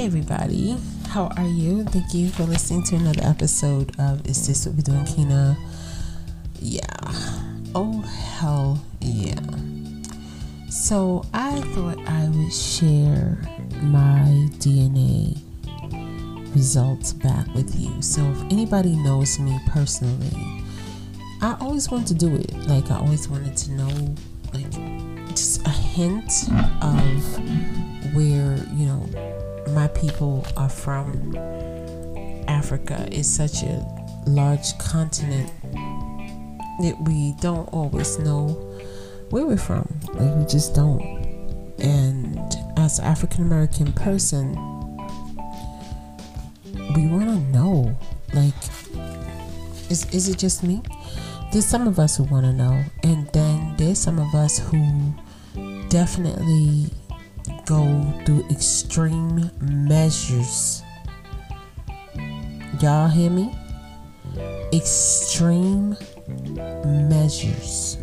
Hey, everybody. How are you? Thank you for listening to another episode of Is This What We Doing, Kina? Yeah. Oh, hell yeah. So, I thought I would share my DNA results back with you. So, if anybody knows me personally, I always wanted to do it. Like, I always wanted to know, like, just a hint of where, you know, my people are from. Africa is such a large continent that we don't always know where we're from. Like we just don't. And as an African American person, we want to know. Like, is is it just me? There's some of us who want to know, and then there's some of us who definitely go through extreme measures. Y'all hear me? Extreme measures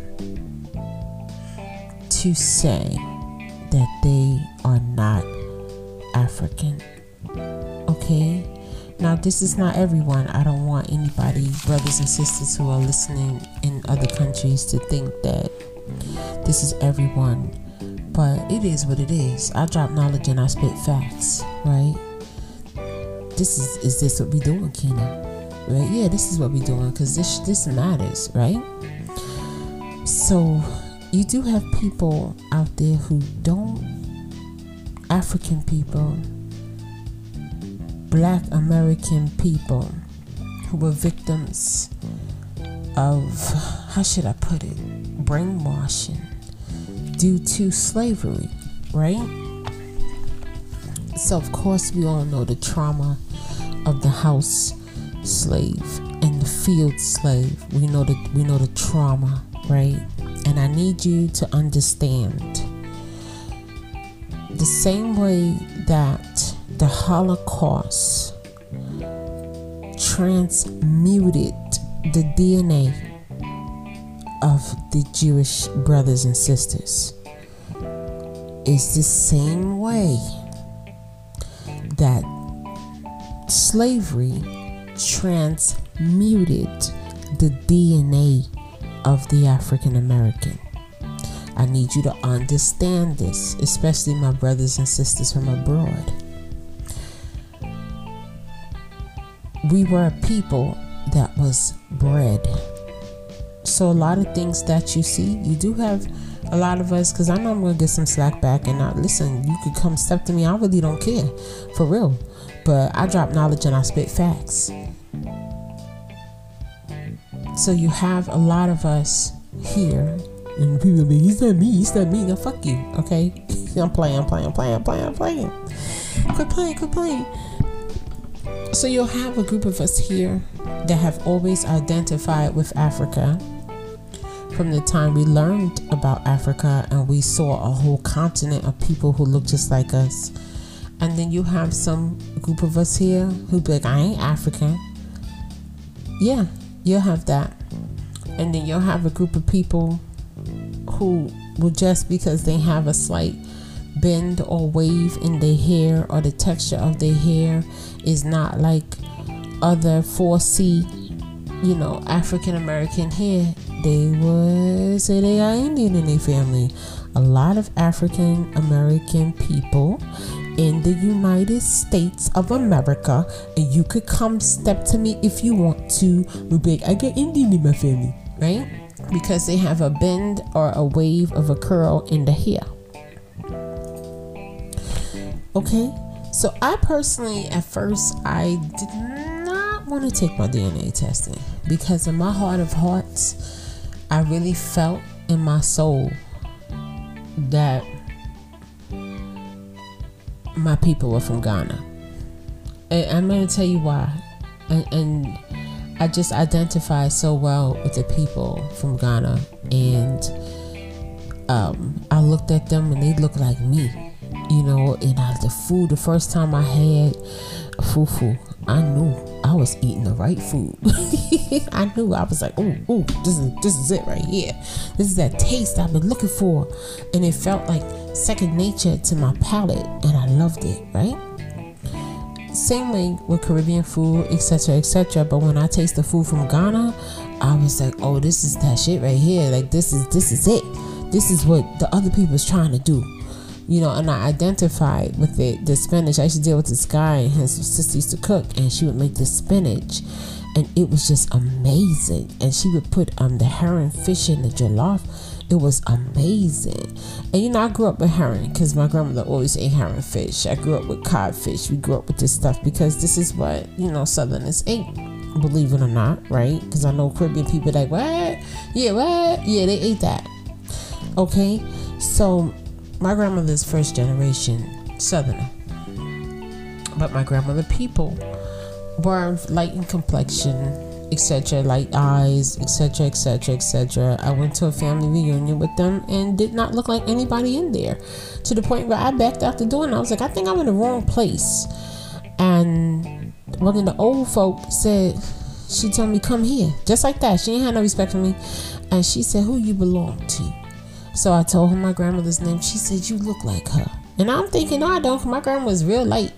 to say that they are not African. Okay? Now, this is not everyone. I don't want anybody, brothers and sisters who are listening in other countries, to think that this is everyone but it is what it is. I drop knowledge and I spit facts, right? This is is this what we doing, Kina? Right? Yeah, this is what we doing because this this matters, right? So you do have people out there who don't African people, black American people who were victims of how should I put it? Brainwashing due to slavery, right? So, of course, we all know the trauma of the house slave and the field slave. We know that we know the trauma, right? And I need you to understand the same way that the Holocaust transmuted the DNA of the Jewish brothers and sisters is the same way that slavery transmuted the DNA of the African American. I need you to understand this, especially my brothers and sisters from abroad. We were a people that was bred so a lot of things that you see, you do have a lot of us because I know I'm gonna get some slack back and not listen. You could come step to me. I really don't care, for real. But I drop knowledge and I spit facts. So you have a lot of us here, and people be, he's not me, he's not me. Now fuck you, okay? I'm playing, I'm playing, I'm playing, I'm playing, I'm playing. Quit playing, quit playing. So you'll have a group of us here that have always identified with Africa from the time we learned about Africa and we saw a whole continent of people who look just like us. And then you have some group of us here who be like, I ain't African. Yeah, you'll have that. And then you'll have a group of people who will just because they have a slight bend or wave in their hair or the texture of their hair is not like other 4C, you know, African American hair they would say they are Indian in their family. A lot of African American people in the United States of America, and you could come step to me if you want to. We'll be like, I get Indian in my family, right? Because they have a bend or a wave of a curl in the hair. Okay, so I personally, at first, I did not want to take my DNA testing because in my heart of hearts, I really felt in my soul that my people were from Ghana. And I'm going to tell you why. And, and, I just identify so well with the people from Ghana. And um, I looked at them and they looked like me. You know, and I, the food, the first time I had fufu, I knew I was eating the right food. I knew I was like, oh, oh, this is this is it right here. This is that taste I've been looking for, and it felt like second nature to my palate, and I loved it. Right. same way with Caribbean food, etc., etc. But when I taste the food from Ghana, I was like, oh, this is that shit right here. Like this is this is it. This is what the other people's trying to do. You know, and I identified with it. The spinach. I used to deal with this guy, and his sister used to cook, and she would make the spinach, and it was just amazing. And she would put um the herring fish in the jollof it was amazing. And you know, I grew up with herring because my grandmother always ate herring fish. I grew up with codfish. We grew up with this stuff because this is what, you know, Southerners ate. Believe it or not, right? Because I know Caribbean people like, what? Yeah, what? Yeah, they ate that. Okay? So, my grandmother's first generation Southerner. But my grandmother people were light in complexion, etc., light eyes, etc., etc., etc. I went to a family reunion with them and did not look like anybody in there to the point where I backed out the door and I was like, I think I'm in the wrong place. And one of the old folk said, she told me, come here, just like that. She ain't had no respect for me. And she said, who you belong to? So I told her my grandmother's name. She said, you look like her. And I'm thinking, no, I don't, my grandma was real light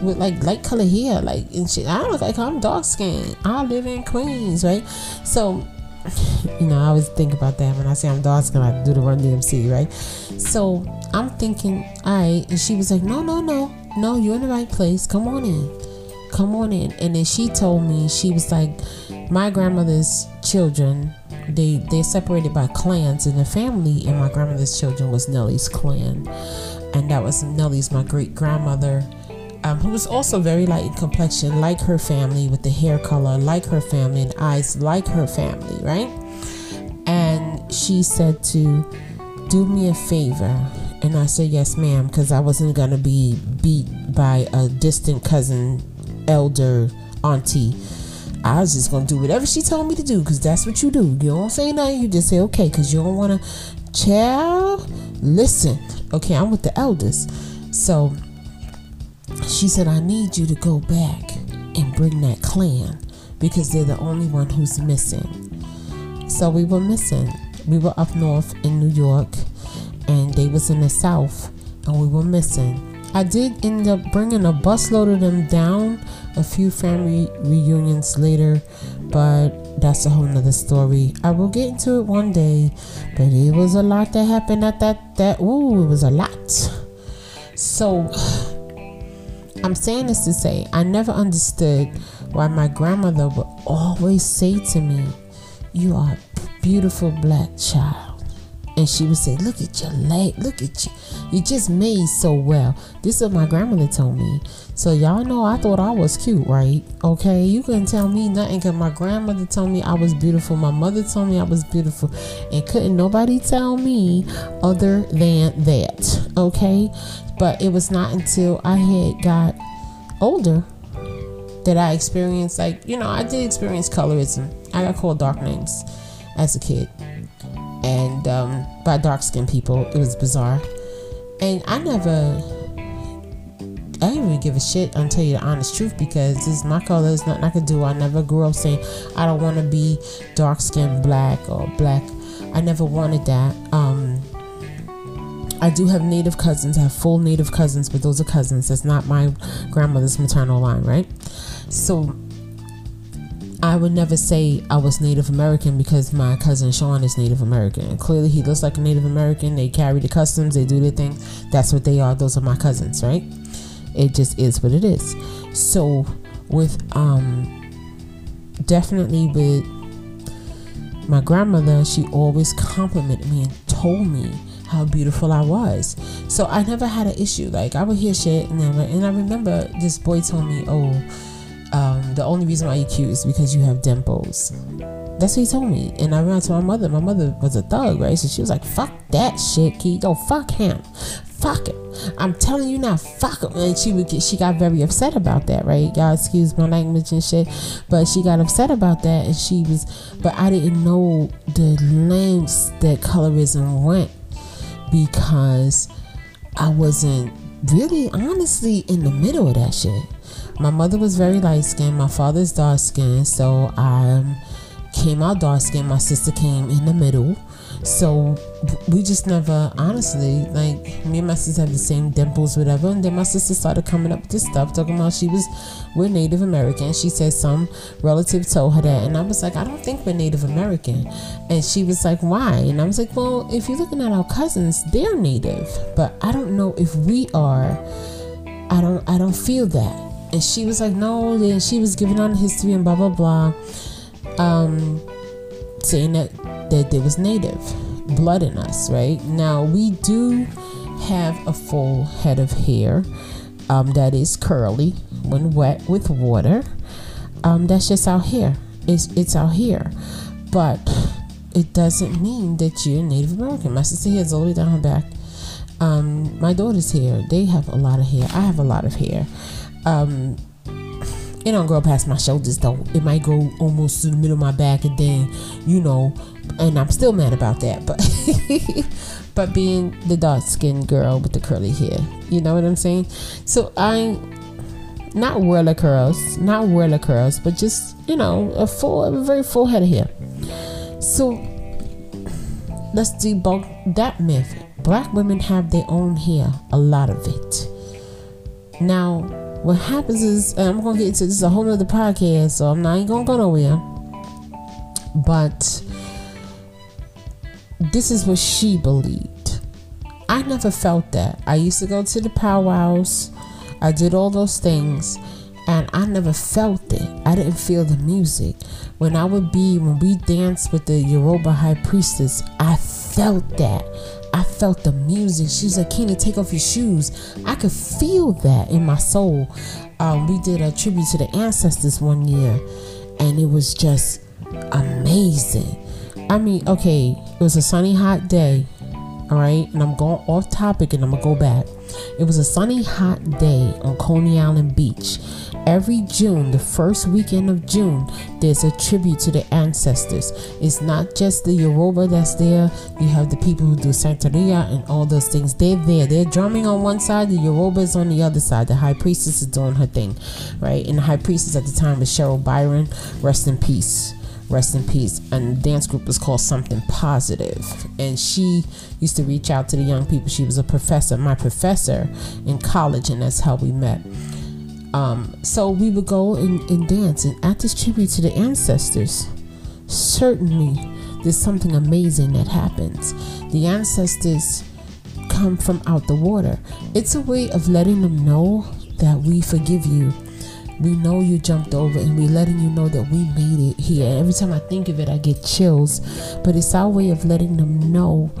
with like light color hair, like and shit. I look like I'm dark skinned. I live in Queens, right? So, you know, I always think about that when I say I'm dark skinned. I do the Run DMC, right? So I'm thinking, all right. And she was like, no, no, no, no, you're in the right place. Come on in, come on in. And then she told me she was like, my grandmother's children. They they separated by clans, and the family and my grandmother's children was Nellie's clan, and that was Nellie's my great grandmother um, who was also very light in complexion, like her family, with the hair color, like her family, and eyes like her family, right? And she said to do me a favor. And I said, yes, ma'am, because I wasn't going to be beat by a distant cousin, elder, auntie. I was just to do whatever she told me to do because that's what you do. You don't say nothing, you just say okay because you don't want to. Child, listen. Okay, I'm with the eldest, So she said, I need you to go back and bring that clan because they're the only one who's missing. So we were missing. We were up north in New York and they was in the south and we were missing. I did end up bringing a busload of them down a few family reunions later, but that's a whole nother story. I will get into it one day, but it was a lot that happened at that that ooh, it was a lot. So I'm saying this to say I never understood why my grandmother would always say to me, You are a beautiful black child. And she would say, Look at your leg, look at you. You just made so well. This is what my grandmother told me. So y'all know I thought I was cute, right? Okay, you couldn't tell me nothing because my grandmother told me I was beautiful. My mother told me I was beautiful. And couldn't nobody tell me other than that. Okay? But it was not until I had got older that I experienced, like, you know, I did experience colorism. I got called dark names as a kid. And um, by dark skinned people, it was bizarre. And I never, I didn't even give a shit. I'll tell you the honest truth because this is my color. There's nothing I could do. I never grew up saying I don't want to be dark skinned black or black. I never wanted that. Um, I do have native cousins. I have full native cousins, but those are cousins. That's not my grandmother's maternal line, right? So I would never say I was Native American because my cousin Sean is Native American. Clearly, he looks like a Native American. They carry the customs, they do their thing. That's what they are. Those are my cousins, right? It just is what it is. So, with um, definitely with my grandmother, she always complimented me and told me how beautiful I was. So I never had an issue. Like I would hear shit never. And I remember this boy told me, "Oh, um, the only reason why you cute is because you have dimples." That's what he told me. And I ran to my mother. My mother was a thug, right? So she was like, "Fuck that shit, Keith. Don't fuck him. Fuck him. I'm telling you now, fuck him." And she would get, she got very upset about that, right? Y'all excuse my language and shit, but she got upset about that, and she was. But I didn't know the lengths that colorism went because I wasn't really honestly in the middle of that shit. My mother was very light skinned, my father's dark skinned, so I um, came out dark skinned. My sister came in the middle. So we just never, honestly, like me and my sister have the same dimples, whatever. And then my sister started coming up with this stuff, talking about she was, we're Native American. She said some relative told her that. And I was like, I don't think we're Native American. And she was like, why? And I was like, well, if you're looking at our cousins, they're Native. But I don't know if we are. I don't, I don't feel that. And she was like, no. Then she was giving on history and blah, blah, blah. Um, saying that that there was native blood in us, right? Now we do have a full head of hair um, that is curly when wet with water. Um, that's just out here. It's it's our hair, but it doesn't mean that you're Native American. My sister hair is all the way down her back. Um, my daughter's hair, they have a lot of hair. I have a lot of hair. Um, it don't grow past my shoulders though. It might go almost to the middle of my back, and then you know, and I'm still mad about that. But but being the dark skinned girl with the curly hair, you know what I'm saying? So I not whirler curls, not whirler curls, but just you know a full, a very full head of hair. So let's debunk that myth. Black women have their own hair, a lot of it. Now, what happens is, I'm gonna get into this is a whole other podcast, so I'm not even gonna go nowhere. But this is what she believed. I never felt that. I used to go to the powwows, I did all those things, and I never felt it. I didn't feel the music. When I would be, when we danced with the Yoruba high priestess, I felt that. I felt the music. She was like, Kina, take off your shoes. I could feel that in my soul. Um, we did a tribute to the ancestors one year, and it was just amazing. I mean, okay, it was a sunny, hot day, all right, and I'm going off topic and I'm gonna go back. It was a sunny, hot day on Coney Island Beach. Every June, the first weekend of June, there's a tribute to the ancestors. It's not just the Yoruba that's there. You have the people who do Santeria and all those things. They're there. They're drumming on one side, the Yoruba is on the other side. The high priestess is doing her thing, right? And the high priestess at the time was Cheryl Byron. Rest in peace rest in peace. And the dance group was called Something Positive. And she used to reach out to the young people. She was a professor, my professor in college, and that's how we met. Um, so we would go and, and dance. And at this tribute to the ancestors, certainly there's something amazing that happens. The ancestors come from out the water. It's a way of letting them know that we forgive you we know you jumped over and we're letting you know that we made it here. Every time I think of it, I get chills. But it's our way of letting them know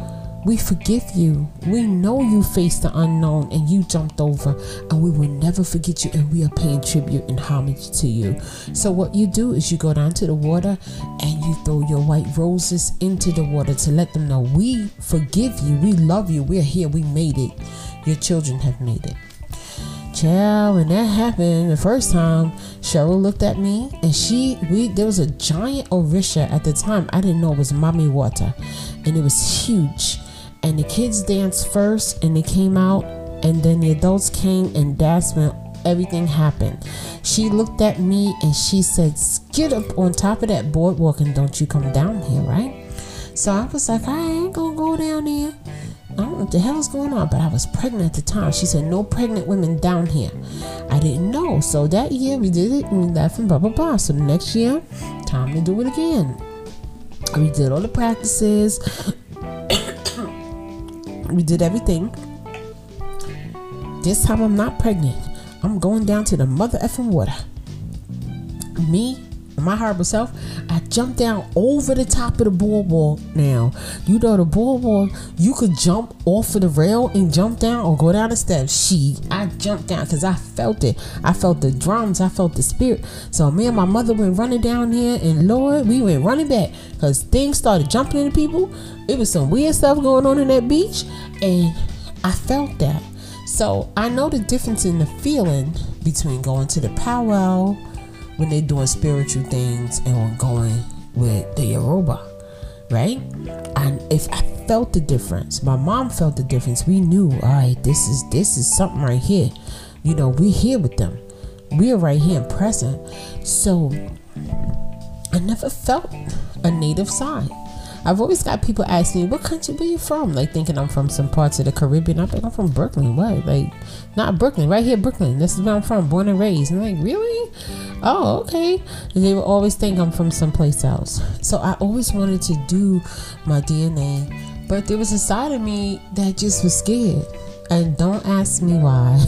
we forgive you. We know you faced the unknown and you jumped over, and we will never forget you. And we are paying tribute and homage to you. So, what you do is you go down to the water and you throw your white roses into the water to let them know we forgive you, we love you, we're here, we made it. Your children have made it. Child, when that happened the first time, Cheryl looked at me and she we there was a giant orisha at the time. I didn't know it was Mami Wata. And it was huge. And the kids danced first and they came out and then the adults came and that's when everything happened. She looked at me and she said, Get up on top of that boardwalk and don't you come down here, right? So I was like, I ain't gonna go down there. I don't know what the hell is going on, but I was pregnant at the time. She said, No pregnant women down here. I didn't know. So that year we did it and we left and blah, blah, blah. So the next year, time to do it again. We did all the practices, we did everything. This time I'm not pregnant. I'm going down to the mother effing water. Me my horrible self, I jumped down over the top of the boardwalk. Now, you know the boardwalk, you could jump off of the rail and jump down or go down the steps. She, I jumped down because I felt it. I felt the drums, I felt the spirit. So me and my mother went running down here, and Lord, we went running back because things started jumping into people. It was some weird stuff going on in that beach, and I felt that. So I know the difference in the feeling between going to the powwow when they're doing spiritual things and we're going with the Yoruba, right? And if I felt the difference, my mom felt the difference. We knew, all right, this is this is something right here. You know, we're here with them. We're right here and present. So I never felt a native side. I've always got people asking me, "What country where you from?" Like thinking I'm from some parts of the Caribbean. I'm like, I'm from Brooklyn. What? Like, not Brooklyn, right here, Brooklyn. This is where I'm from, born and raised. And I'm like, really? Oh, okay. And they will always think I'm from someplace else. So I always wanted to do my DNA, but there was a side of me that just was scared. And don't ask me why.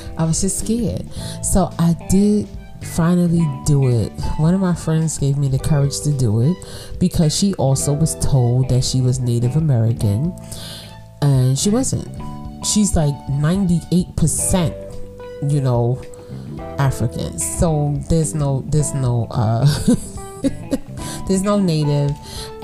I was just scared. So I did finally do it. One of my friends gave me the courage to do it because she also was told that she was Native American and she wasn't. She's like 98%, you know, African. So there's no there's no uh there's no native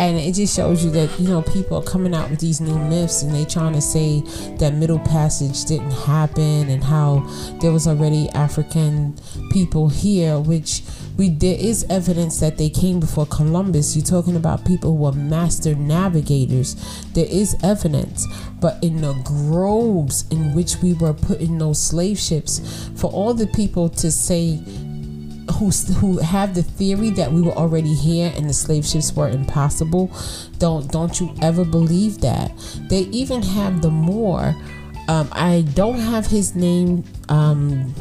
and it just shows you that you know people are coming out with these new myths and they trying to say that middle passage didn't happen and how there was already african people here which we there is evidence that they came before Columbus. You're talking about people who were master navigators. There is evidence, but in the groves in which we were putting those slave ships, for all the people to say who who have the theory that we were already here and the slave ships were impossible don't don't you ever believe that? They even have the more um, i don't have his name um,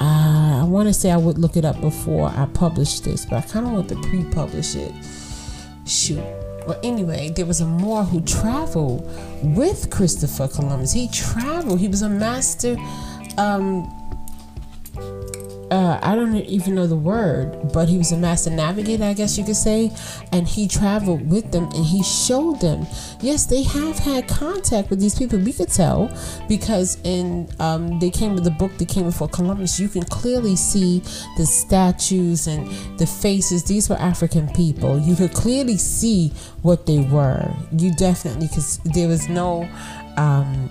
uh, i want to say i would look it up before i publish this but i kind of want to pre-publish it. Shoot. Well anyway there was a moor who traveled with christopher columbus. He traveled. He was a master um, uh, I don't even know the word, but he was a master navigator, I guess you could say, and he traveled with them and he showed them. Yes, they have had contact with these people. We could tell because in um, they came with the book that came before Columbus. You can clearly see the statues and the faces. These were African people. You could clearly see what they were. You definitely because there was no. Um,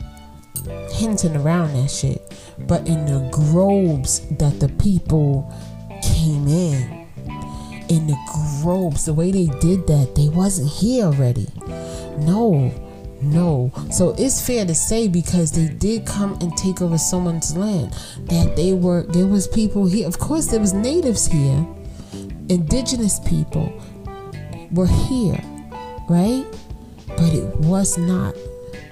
hinting around that shit, but in the groves that the people came in, in the groves, the way they did that, they wasn't here already. No, no. So it's fair to say because they did come and take over someone's land that they were there was people here. Of course there was natives here. Indigenous people were here, right? But it was not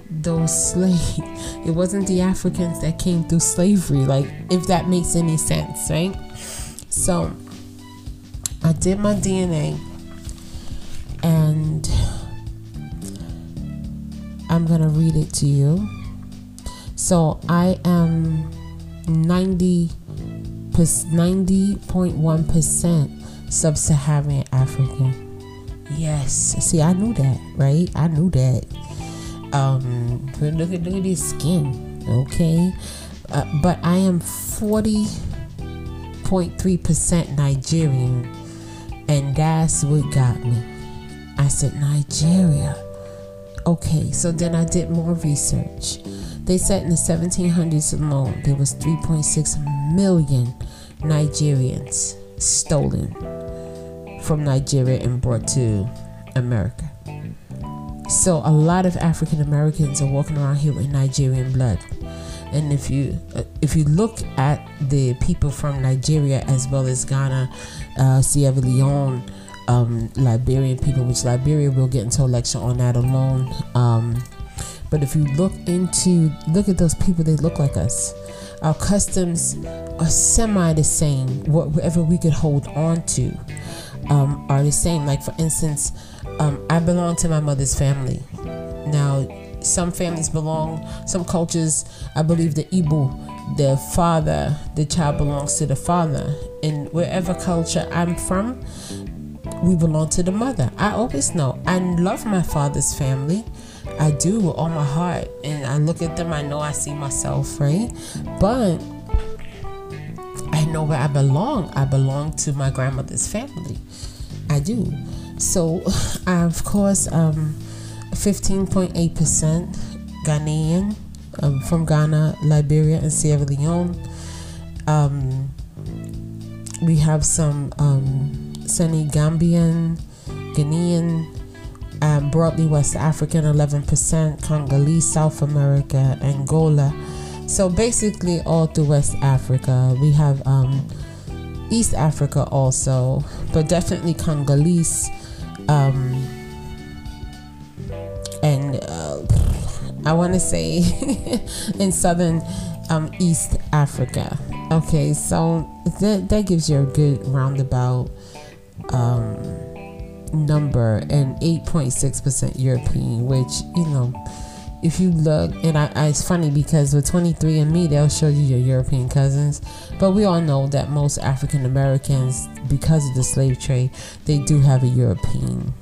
those slaves. It wasn't the Africans that came through slavery, like, if that makes any sense, right? So, I did my DNA and I'm to read it to you. So, I am 90 90.1% sub-Saharan African. Yes. See, I knew that, right? I knew that. Um, look at look at his skin. Okay, uh, but I am forty point three percent Nigerian, and that's what got me. I said Nigeria. Okay, so then I did more research. They said in the 1700s alone there was 3.6 million Nigerians stolen from Nigeria and brought to America. So a lot of African Americans are walking around here with Nigerian blood. And if you uh, if you look at the people from Nigeria as well as Ghana, uh, Sierra Leone, um, Liberian people, which Liberia will get into a lecture on that alone. Um, but if you look into look at those people, they look like us. Our customs are semi the same. Whatever we could hold on to um, are the same. Like for instance, um, I belong to my mother's family. Now, some families belong, some cultures, I believe the Igbo, the father, the child belongs to the father. And wherever culture I'm from, we belong to the mother. I always know. I love my father's family. I do with all my heart. And I look at them, I know I see myself, right? But I know where I belong. I belong to my grandmother's family. I do. So, of course, um, 15.8% Ghanaian um, from Ghana, Liberia, and Sierra Leone. Um, we have some um, Senegambian, Ghanaian, um, broadly West African, 11%, Congolese, South America, Angola. So basically, all through West Africa, we have um, East Africa also, but definitely Congolese um, and uh, I want to say in southern um, East Africa. Okay, so that, that gives you a good roundabout um, number, and 8.6% European, which, you know, if you look, and I, I, it's funny because with 23andMe, they'll show you your European cousins, but we all know that most African Americans, because of the slave trade, they do have a European,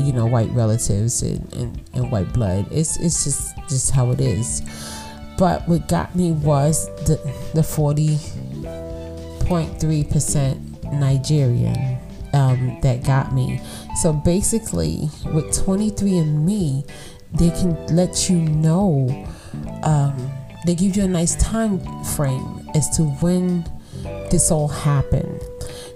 you know, white relatives and, and, and white blood. It's it's just just how it is. But what got me was the the 40.3 percent Nigerian um, that got me. So basically, with 23andMe they can let you know um, they give you a nice time frame as to when this all happened.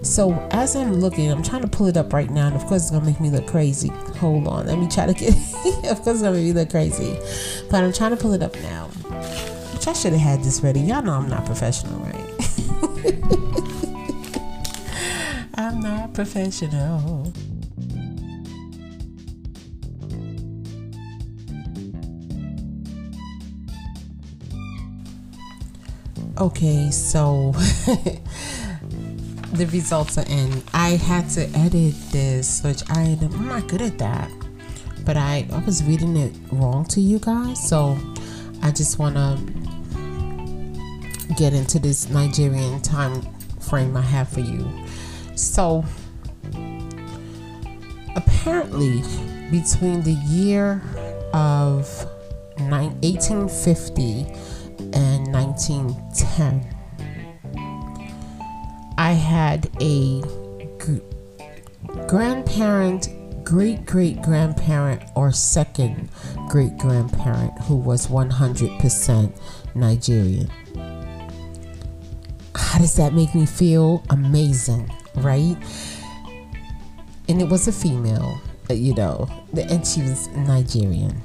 So as i'm looking i'm trying to pull it up right now and of course it's gonna make me look crazy. Hold on let me try to get of course it's gonna make me look crazy. But i'm trying to pull it up now. Which i should have had this ready. Y'all know i'm not professional right? I'm not professional Okay, so the results are in. I had to edit this, which I I'm not good at that. But I, I was reading it wrong to you guys, so I just want to get into this Nigerian time frame I have for you. So apparently, between the year of 1850 and 1910. I had a grandparent, great great grandparent, or second great grandparent who was 100% Nigerian. How does that make me feel? Amazing, right? And it was a female, uh, you know, and she was Nigerian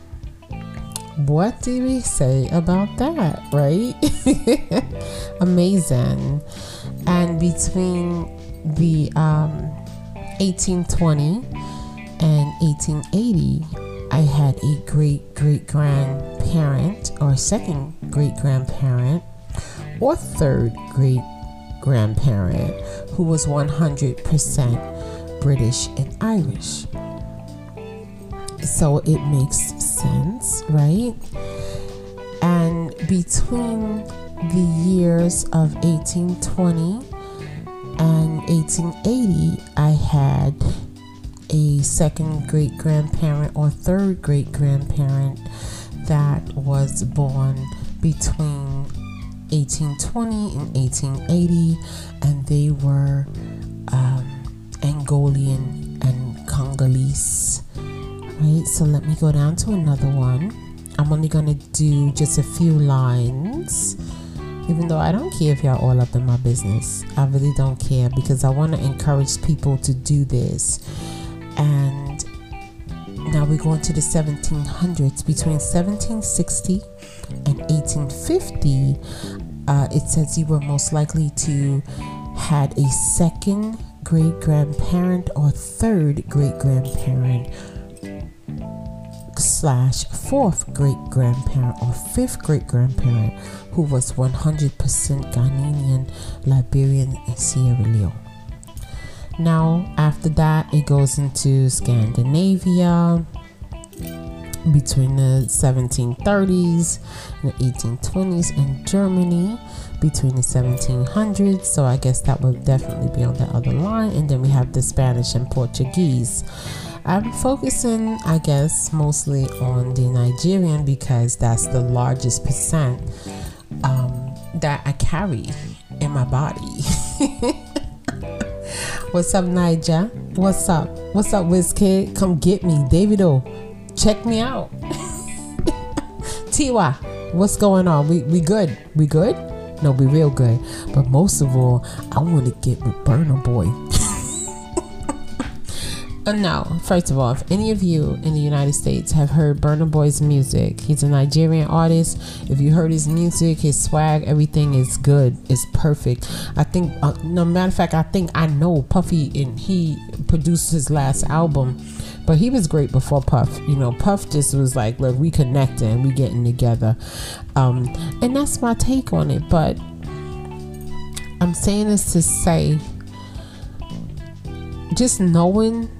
what do we say about that, right? Amazing. And between the um, 1820 and 1880, I had a great great grandparent, or second great grandparent, or third great grandparent who was 100% British and Irish so it makes sense, right? And between the years of 1820 and 1880, I had a second great grandparent or third great grandparent that was born between 1820 and 1880, and they were um, Angolian and Congolese so let me go down to another one. I'm only gonna do just a few lines. Even though i don't care if y'all all up in my business i really don't care because i want to encourage people to do this. And now we go into the 1700s between 1760 and 1850 uh, it says you were most likely to had a second great grandparent or third great grandparent slash fourth great grandparent or fifth great grandparent who was 100% Ghanaian, Liberian, and Sierra Leone. Now, after that, it goes into Scandinavia between the 1730s and the 1820s, and Germany between the 1700s. So, I guess that would definitely be on the other line. And then we have the Spanish and Portuguese. I'm focusing, I guess, mostly on the Nigerian because that's the largest percent um, that I carry in my body. What's up, Naija? What's up? What's up, Kid? Come get me. Davido, check me out. Tiwa, what's going on? We, we good? We good? No, we real good. But most of all, I want to get with Burna Boy. Uh, no, first of all, if any of you in the United States have heard Burna Boy's music, he's a Nigerian artist. If you heard his music, his swag, everything is good, it's perfect. I think, uh, no matter of fact, I think I know Puffy and he produced his last album, but he was great before Puff. You know, Puff just was like, look, we connecting, we getting together, um, and that's my take on it. But I'm saying this to say, just knowing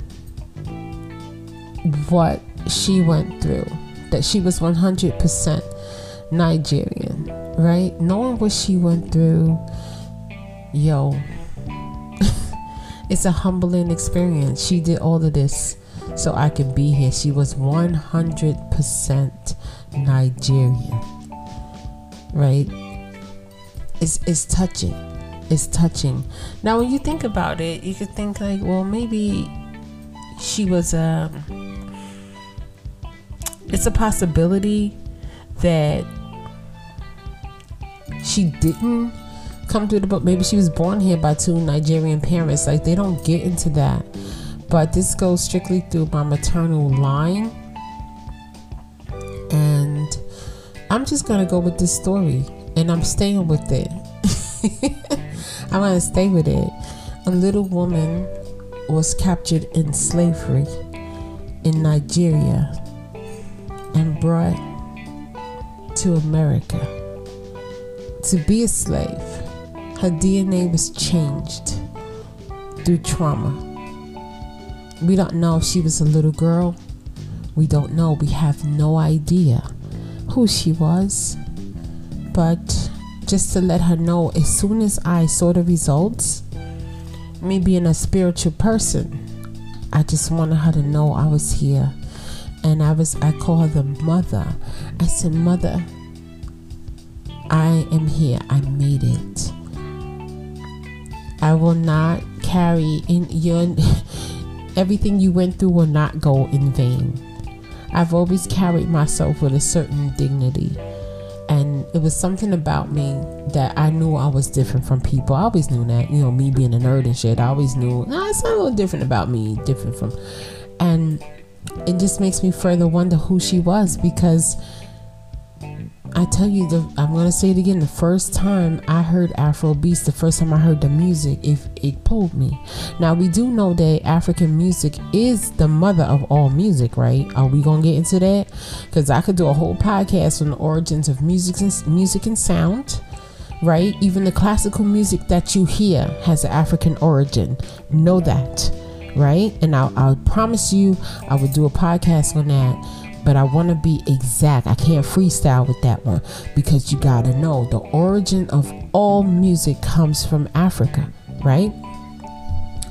what she went through, that she was 100% Nigerian, right? Knowing what she went through, yo, it's a humbling experience. She did all of this so I could be here. She was 100% Nigerian, right? It's, it's touching. It's touching. Now, when you think about it, you could think like, well, maybe she was um, it's a possibility that she didn't come through the book. Maybe she was born here by two Nigerian parents. Like they don't get into that. But this goes strictly through my maternal line. And I'm just gonna go with this story and I'm staying with it. I'm gonna stay with it. A little woman was captured in slavery in Nigeria and brought to America to be a slave. Her DNA was changed through trauma. We don't know if she was a little girl. We don't know. We have no idea who she was. But just to let her know, as soon as I saw the results, me being a spiritual person, I just wanted her to know I was here and I was I called her mother. I said, Mother, I am here. I made it. I will not carry in your everything you went through will not go in vain. I've always carried myself with a certain dignity. And it was something about me that I knew I was different from people. I always knew that, you know, me being a nerd and shit. I always knew, nah, it's a little different about me, different from. And it just makes me further wonder who she was because I tell you, the I'm gonna say it again. The first time I heard Afro beats, the first time I heard the music, if it, pulled me. Now we do know that African music is the mother of all music, right? Are we gonna get into that? Because I could do a whole podcast on the origins of music and music and sound, right? Even the classical music that you hear has an African origin. Know that right? And I'll, I'll promise you, I will do a podcast on that. But I want to be exact. I can't freestyle with that one because you got to know the origin of all music comes from Africa, right?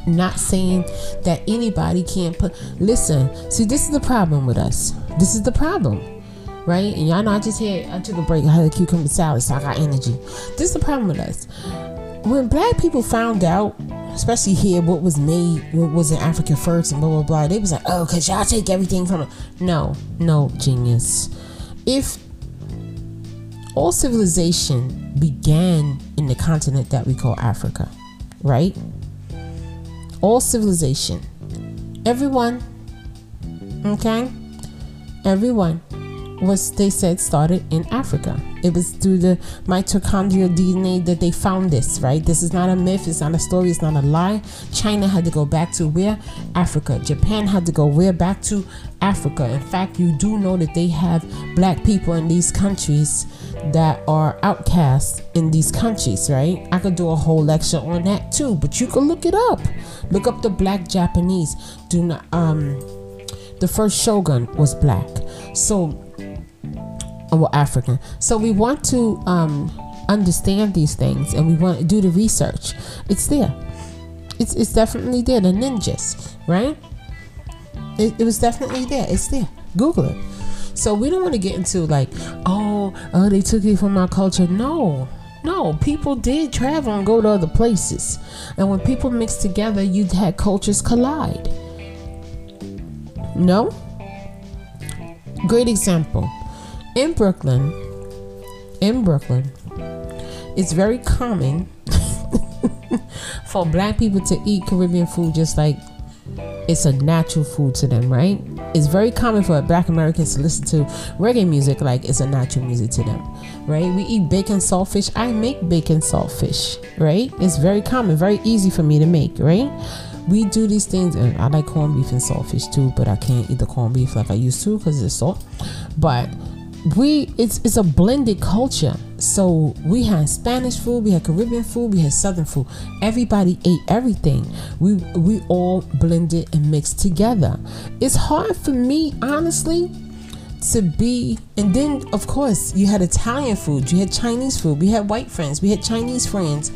Not saying that anybody can't put. Listen, see, this is the problem with us. This is the problem right? And y'all know I just had I took a break. I had a cucumber salad, so I got energy. This is the problem with us. When black people found out especially here, what was made, what was in Africa first, and blah blah blah. They was like, oh, cause y'all take everything from. No, no, genius. If all civilization began in the continent that we call Africa, right? All civilization, everyone, okay, everyone was they said started in Africa. It was through the mitochondrial DNA that they found this, right? This is not a myth, it's not a story, it's not a lie. China had to go back to where? Africa. Japan had to go where? Back to Africa. In fact, you do know that they have black people in these countries that are outcasts in these countries, right? I could do a whole lecture on that too, but you can look it up. Look up the black Japanese. Do not um the first shogun was black. So well, African. So we want to um, understand these things and we want to do the research. It's there. It's, it's definitely there. The ninjas, right? It, it was definitely there. It's there. Google it. So we don't want to get into like, oh, oh, they took it from our culture. No, no, people did travel and go to other places. And when people mix together, you had cultures collide. No? Great example in Brooklyn, in Brooklyn, it's very common for black people to eat Caribbean food just like it's a natural food to them, right? It's very common for black Americans to listen to reggae music like it's a natural music to them, right? We eat bake and saltfish. I make bake and saltfish, right? It's very common, very easy for me to make, right? We do these things, and I like corned beef and saltfish too, but I can't eat the corned beef like I used to because it's salt. But we it's it's a blended culture. So we had Spanish food, we had Caribbean food, we had Southern food. Everybody ate everything. We we all blended and mixed together. It's hard for me, honestly, to be and then of course you had Italian food, you had Chinese food, we had white friends, we had Chinese friends.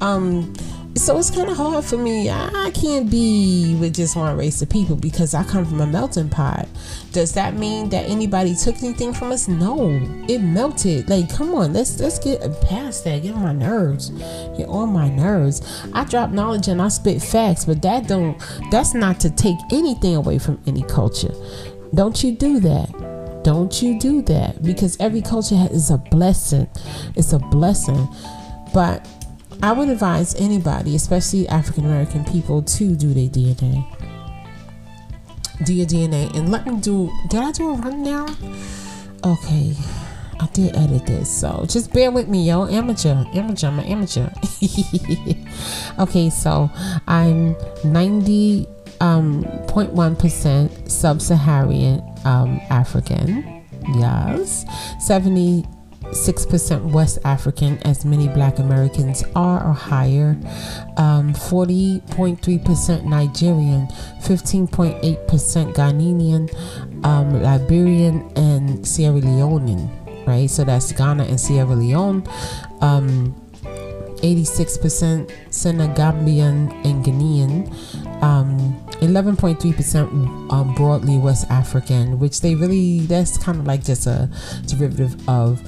Um so it's kind of hard for me. I can't be with just one race of people because I come from a melting pot. Does that mean that anybody took anything from us? No, it melted. Like, come on, let's let's get past that. Get on my nerves. Get on my nerves. I drop knowledge and I spit facts, but that don't. That's not to take anything away from any culture. Don't you do that. Don't you do that because every culture is a blessing. It's a blessing, but I would advise anybody, especially African American people, to do their DNA. Do your DNA and let me do. Did I do a rundown? Okay, I did edit this, so just bear with me, yo. Amateur, amateur, I'm an amateur. okay, so I'm 90 um 0.1 percent sub-Saharan um African. Yes, 70 6% West African, as many black Americans are or higher, um, 40.3% Nigerian, 15.8% Ghanaian, um, Liberian, and Sierra Leonean, right? So that's Ghana and Sierra Leone. Um, 86% Senegambian and Ghanaian. Um, 11.3% um, broadly West African, which they really, that's kind of like just a derivative of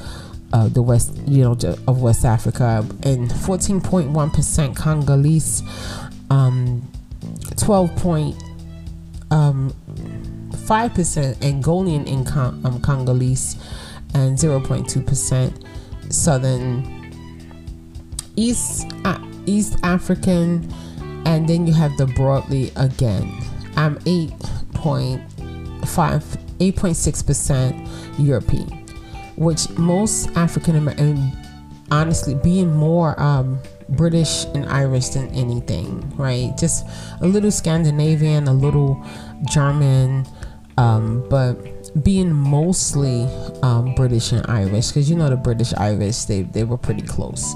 uh, the West, you know, of West Africa, and 14.1% Congolese, um, 12.5% um, Angolian in Con- um, Congolese, and 0.2% Southern East uh, East African, and then you have the broadly again. I'm 8.5, 8.6% European which most African American, honestly, being more um, British and Irish than anything, right? Just a little Scandinavian, a little German, um, but being mostly um, British and Irish, because you know the British Irish, they they were pretty close.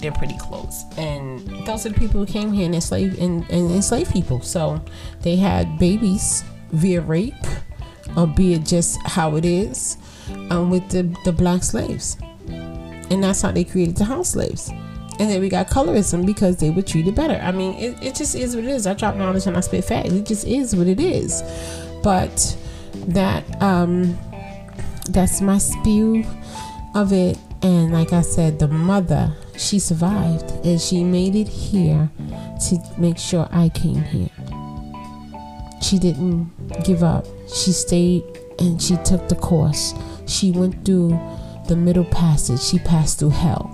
They're pretty close, and those are the people who came here and enslaved and, and enslaved people. So they had babies via rape, or be it just how it is um, with the, the black slaves. And that's how they created the house slaves. And then we got colorism because they were treated better. I mean, it, it just is what it is. I drop knowledge and I spit facts. It just is what it is. But that um that's my spew of it. And like I said, the mother, she survived and she made it here to make sure I came here. She didn't give up. She stayed and she took the course she went through the middle passage. She passed through hell.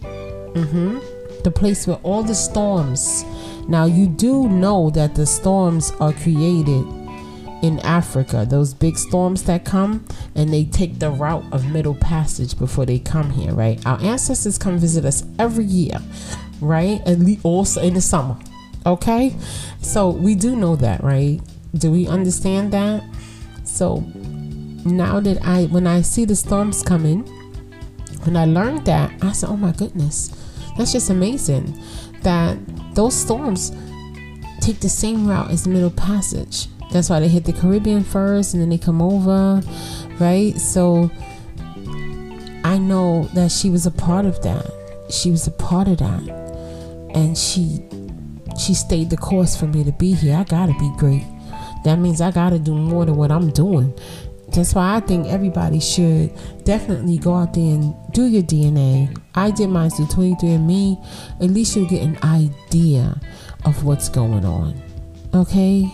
Mm-hmm. The place where all the storms. Now you do know that the storms are created in Africa. Those big storms that come and they take the route of middle passage before they come here, right? Our ancestors come visit us every year, right? At least also in the summer. Okay? So we do know that, right? Do we understand that? So now that I, when I see the storms coming, when I learned that, I said, oh my goodness, that's just amazing that those storms take the same route as the Middle Passage. That's why they hit the Caribbean first and then they come over, right? So I know that she was a part of that. She was a part of that. And she she stayed the course for me to be here. I gotta be great. That means I gotta do more than what I'm doing. That's why I think everybody should definitely go out there and do your DNA. I did mine through 23andMe. At least you'll get an idea of what's going on. Okay?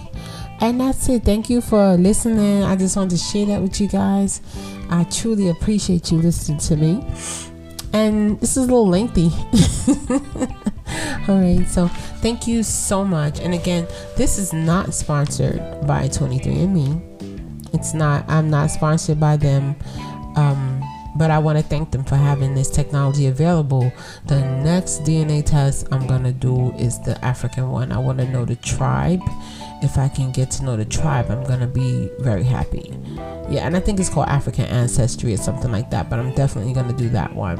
And that's it. Thank you for listening. I just wanted to share that with you guys. I truly appreciate you listening to me. And this is a little lengthy. All right. So thank you so much. And again, this is not sponsored by 23andMe. It's not. I'm not sponsored by them. Um, but I want to thank them for having this technology available. The next DNA test I'm going to do is the African one. I want to know the tribe. If I can get to know the tribe, I'm going to be very happy. Yeah, and I think it's called African Ancestry or something like that, but I'm definitely going to do that one.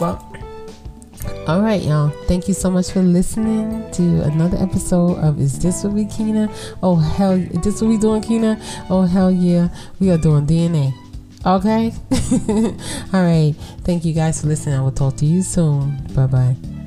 Well, all right, y'all. Thank you so much for listening to another episode of Is This What We Kina? Oh, hell, is this what we doing, Kina? Oh, hell yeah. We are doing DNA. Okay? All right. Thank you guys for listening. I will talk to you soon. Bye bye.